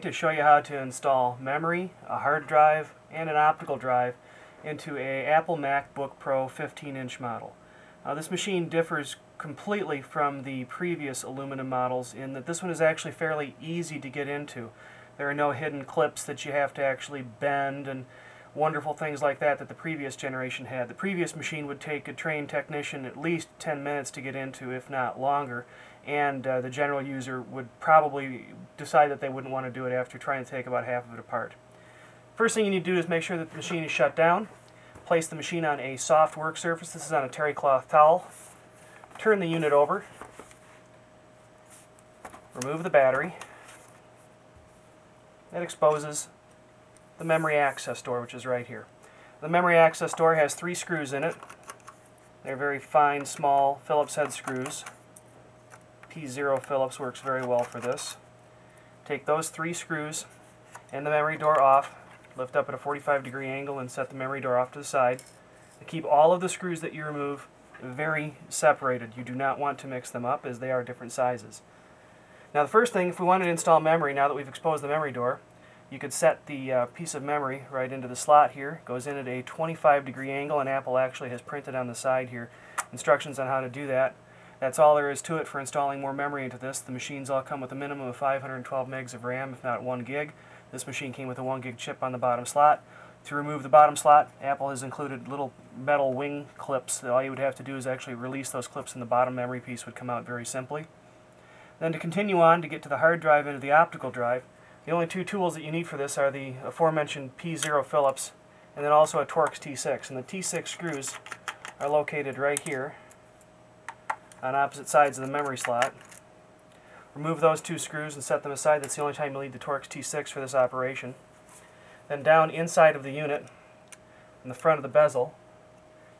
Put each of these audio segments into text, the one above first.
going to show you how to install memory, a hard drive, and an optical drive into a Apple MacBook Pro 15-inch model. Now this machine differs completely from the previous aluminum models in that this one is actually fairly easy to get into. There are no hidden clips that you have to actually bend and wonderful things like that that the previous generation had. The previous machine would take a trained technician at least 10 minutes to get into, if not longer, and uh, the general user would probably decide that they wouldn't want to do it after trying to take about half of it apart. First thing you need to do is make sure that the machine is shut down. Place the machine on a soft work surface. This is on a terry cloth towel. Turn the unit over. Remove the battery. That exposes the memory access door, which is right here. The memory access door has three screws in it. They're very fine, small Phillips head screws. P0 Phillips works very well for this. Take those three screws and the memory door off, lift up at a 45 degree angle and set the memory door off to the side. keep all of the screws that you remove very separated. You do not want to mix them up as they are different sizes. Now the first thing, if we want to install memory, now that we've exposed the memory door, you could set the uh, piece of memory right into the slot here. Goes in at a 25 degree angle and Apple actually has printed on the side here instructions on how to do that. That's all there is to it for installing more memory into this. The machines all come with a minimum of 512 megs of RAM, if not 1 gig. This machine came with a 1 gig chip on the bottom slot. To remove the bottom slot, Apple has included little metal wing clips. All you would have to do is actually release those clips and the bottom memory piece would come out very simply. Then to continue on to get to the hard drive into the optical drive, the only two tools that you need for this are the aforementioned P0 Phillips and then also a Torx T6. And the T6 screws are located right here on opposite sides of the memory slot. Remove those two screws and set them aside. That's the only time you'll need the Torx T6 for this operation. Then down inside of the unit, in the front of the bezel,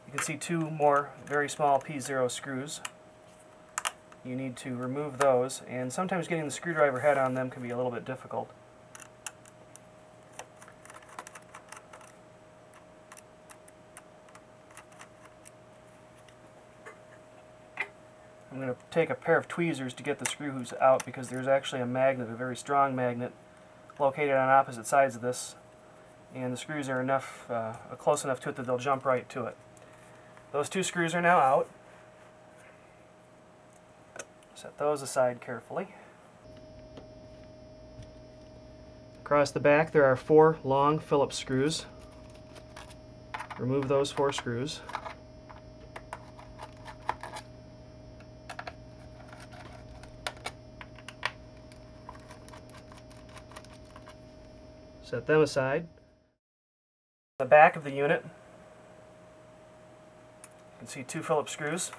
you can see two more very small P0 screws you need to remove those and sometimes getting the screwdriver head on them can be a little bit difficult. I'm going to take a pair of tweezers to get the screw screws out because there's actually a magnet, a very strong magnet, located on opposite sides of this and the screws are enough, uh, close enough to it that they'll jump right to it. Those two screws are now out. Set those aside carefully. Across the back there are four long Phillips screws. Remove those four screws. Set them aside. The back of the unit, you can see two Phillips screws.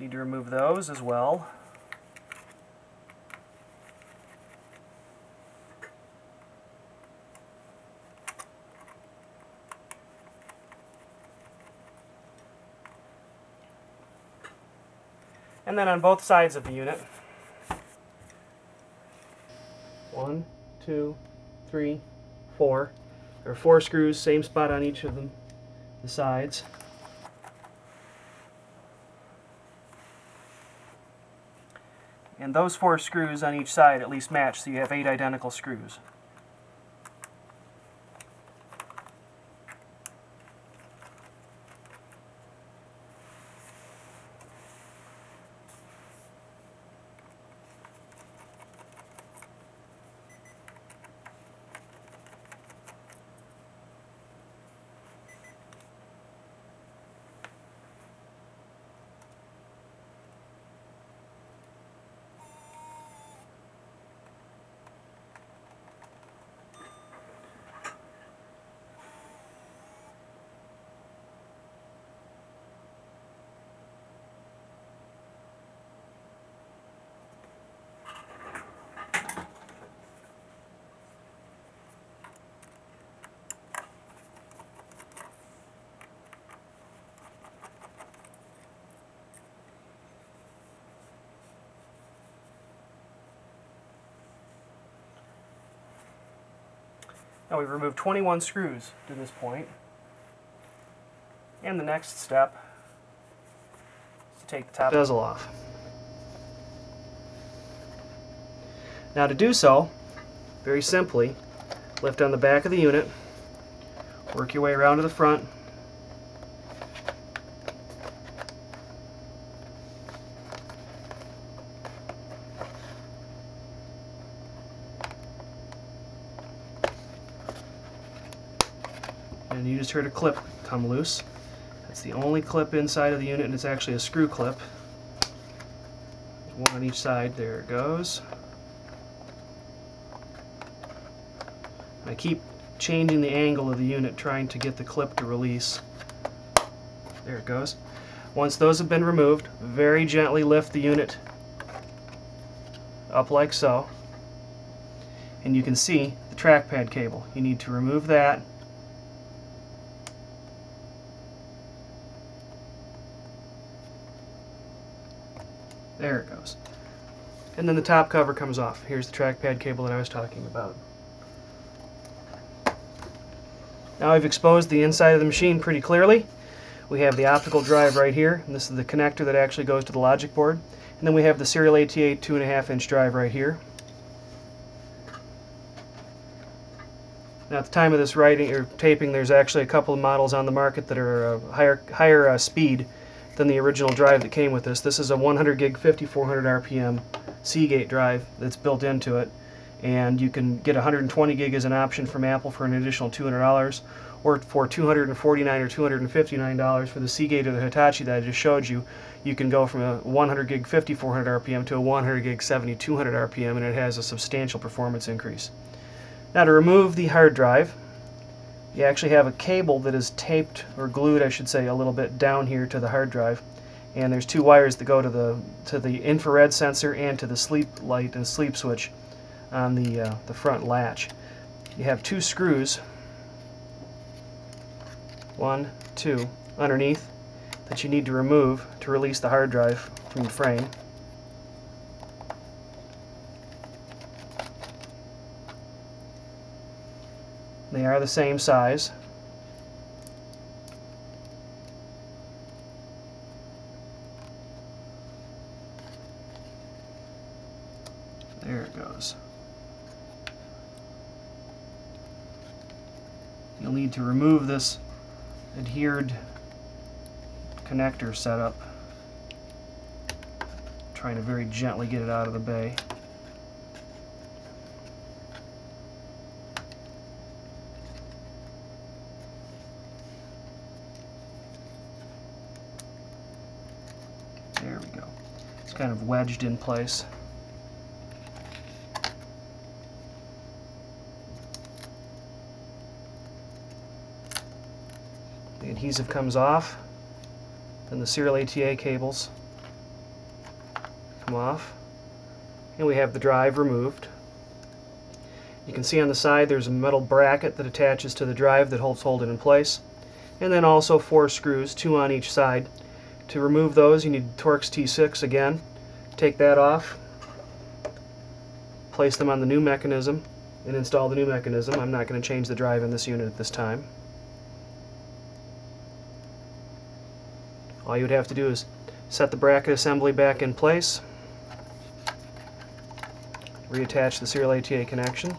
Need to remove those as well. And then on both sides of the unit, one, two, three, four. There are four screws, same spot on each of them, the sides. And those four screws on each side at least match, so you have eight identical screws. Now we've removed 21 screws to this point. And the next step is to take the top bezel off. Now to do so, very simply, lift on the back of the unit, work your way around to the front, just heard a clip come loose. That's the only clip inside of the unit, and it's actually a screw clip. One on each side. There it goes. I keep changing the angle of the unit, trying to get the clip to release. There it goes. Once those have been removed, very gently lift the unit up like so. And you can see the trackpad cable. You need to remove that There it goes. And then the top cover comes off. Here's the trackpad cable that I was talking about. Now I've exposed the inside of the machine pretty clearly. We have the optical drive right here, and this is the connector that actually goes to the logic board. And then we have the serial ATA 2.5 inch drive right here. Now at the time of this writing or taping, there's actually a couple of models on the market that are uh, higher higher uh, speed than the original drive that came with this. This is a 100 gig 5400 RPM Seagate drive that's built into it and you can get 120 gig as an option from Apple for an additional $200 or for 249 or $259 for the Seagate or the Hitachi that I just showed you you can go from a 100 gig 5400 RPM to a 100 gig 7200 RPM and it has a substantial performance increase. Now to remove the hard drive you actually have a cable that is taped or glued I should say a little bit down here to the hard drive. And there's two wires that go to the to the infrared sensor and to the sleep light and sleep switch on the uh, the front latch. You have two screws. One two underneath that you need to remove to release the hard drive from the frame are the same size. There it goes. You'll need to remove this adhered connector setup. Trying to very gently get it out of the bay. There we go. It's kind of wedged in place. The adhesive comes off, then the serial ATA cables come off, and we have the drive removed. You can see on the side there's a metal bracket that attaches to the drive that holds hold it in place, and then also four screws, two on each side, to remove those, you need Torx T6 again. Take that off, place them on the new mechanism, and install the new mechanism. I'm not going to change the drive in this unit at this time. All you would have to do is set the bracket assembly back in place, reattach the serial ATA connection,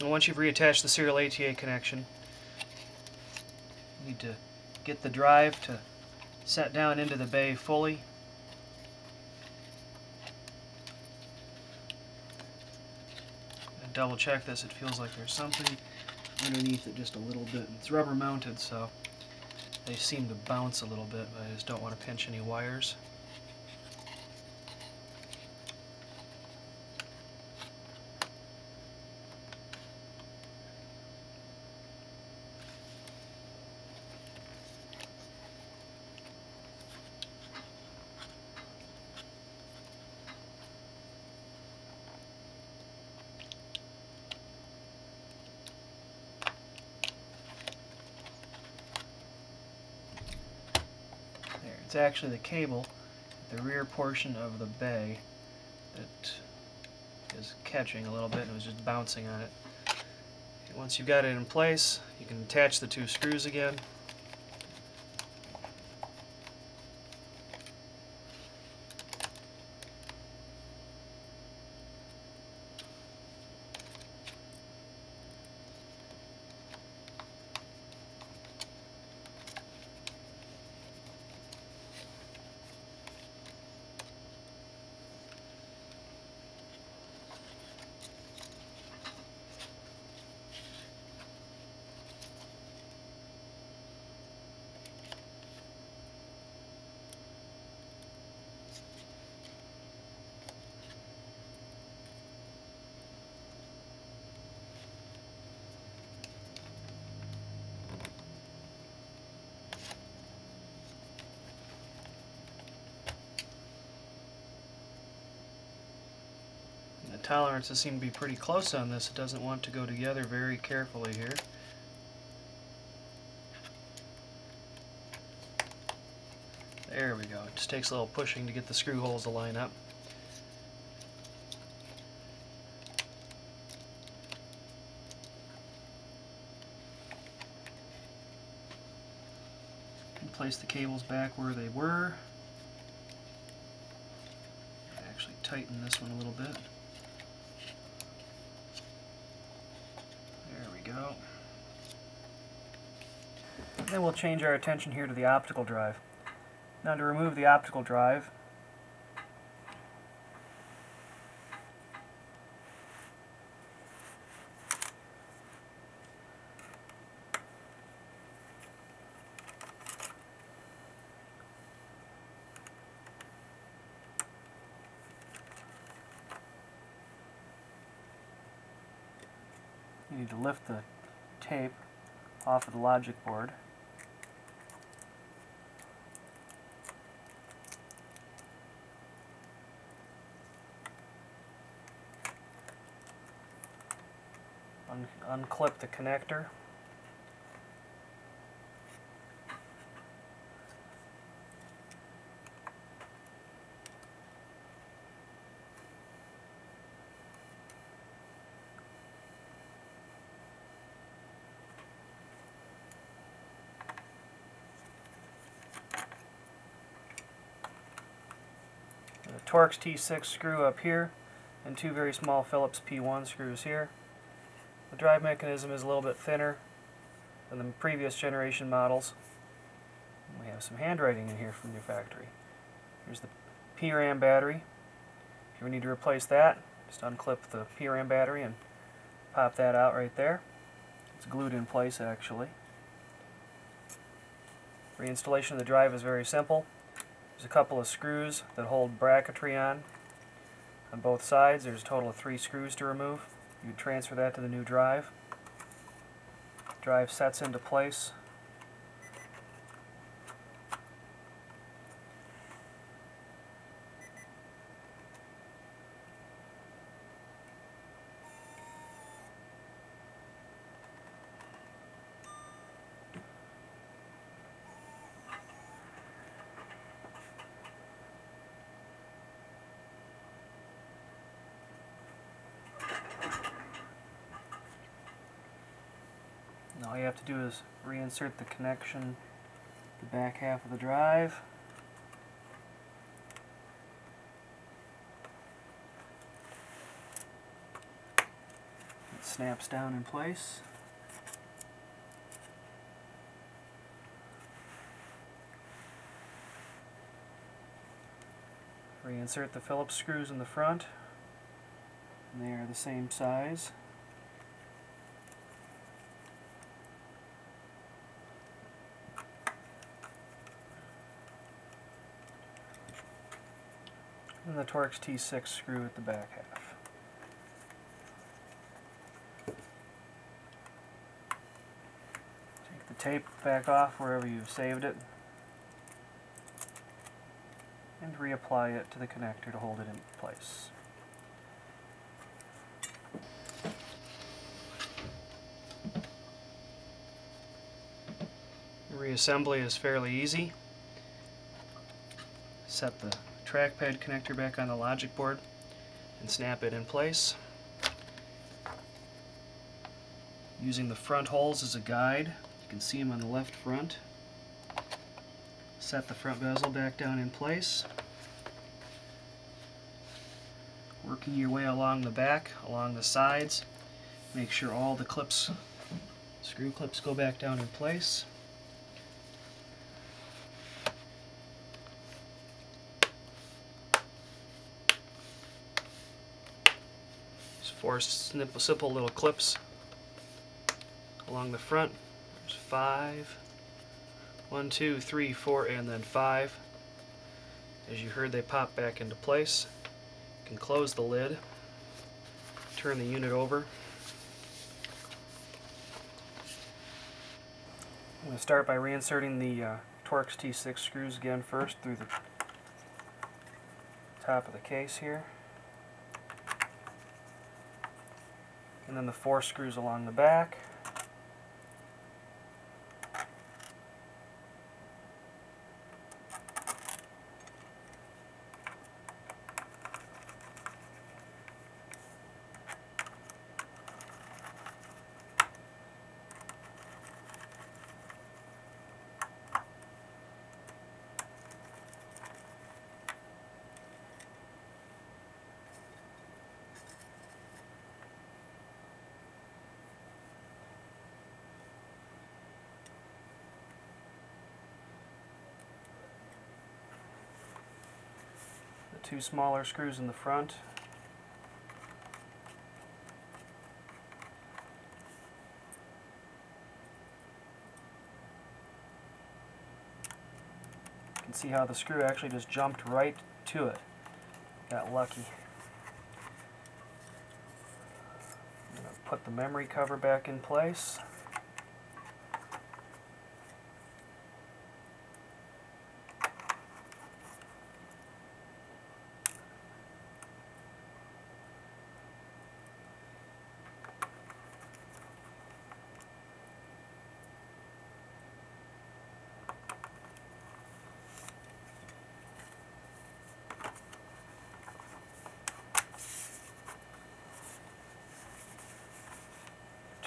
And once you've reattached the serial ATA connection, you need to get the drive to set down into the bay fully. Double check this, it feels like there's something underneath it just a little bit. It's rubber mounted, so they seem to bounce a little bit, but I just don't want to pinch any wires. It's actually the cable, at the rear portion of the bay, that is catching a little bit and it was just bouncing on it. Once you've got it in place, you can attach the two screws again. Tolerances seem to be pretty close on this. It doesn't want to go together very carefully here. There we go. It just takes a little pushing to get the screw holes to line up. Can place the cables back where they were. Actually tighten this one a little bit. There we go. Then we'll change our attention here to the optical drive. Now to remove the optical drive, you need to lift the tape off of the logic board. Un unclip the connector. Torx T6 screw up here and two very small Phillips P1 screws here. The drive mechanism is a little bit thinner than the previous generation models. We have some handwriting in here from the factory. Here's the PRAM battery. If you need to replace that, just unclip the PRAM battery and pop that out right there. It's glued in place actually. Reinstallation of the drive is very simple. There's a couple of screws that hold bracketry on. On both sides, there's a total of three screws to remove. You transfer that to the new drive. Drive sets into place. All you have to do is reinsert the connection, the back half of the drive. It snaps down in place. Reinsert the Phillips screws in the front. They are the same size. The Torx T6 screw at the back half. Take the tape back off wherever you've saved it and reapply it to the connector to hold it in place. Reassembly is fairly easy. set the trackpad connector back on the logic board and snap it in place. Using the front holes as a guide, you can see them on the left front. Set the front bezel back down in place. Working your way along the back, along the sides. Make sure all the clips, screw clips go back down in place. Four snip, simple little clips along the front. There's five. One, two, three, four, and then five. As you heard, they pop back into place. You can close the lid, turn the unit over. I'm going to start by reinserting the uh, Torx T6 screws again first through the top of the case here. And then the four screws along the back. Two smaller screws in the front. You can see how the screw actually just jumped right to it. Got lucky. Put the memory cover back in place.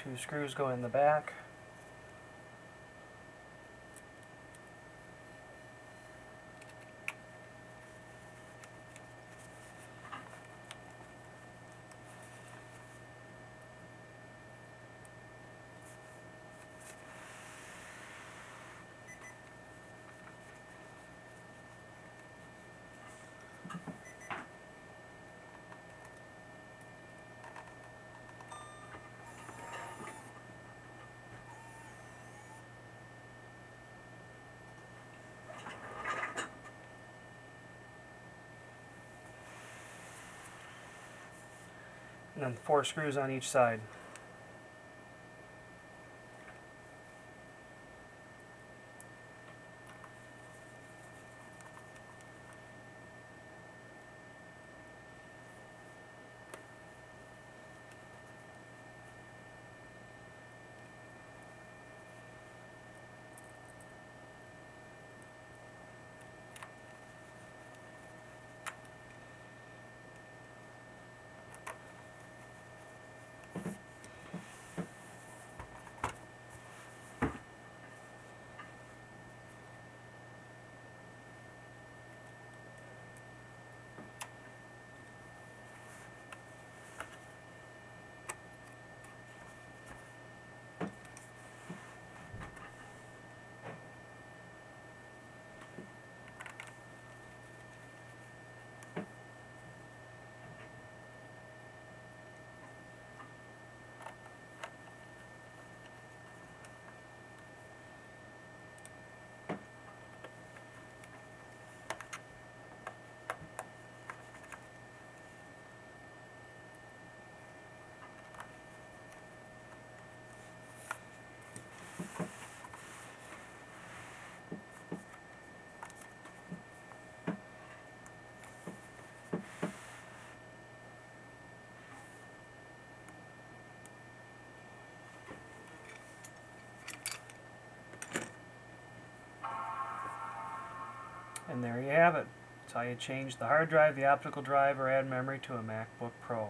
Two screws go in the back. And then four screws on each side. And there you have it. It's how you change the hard drive, the optical drive, or add memory to a MacBook Pro.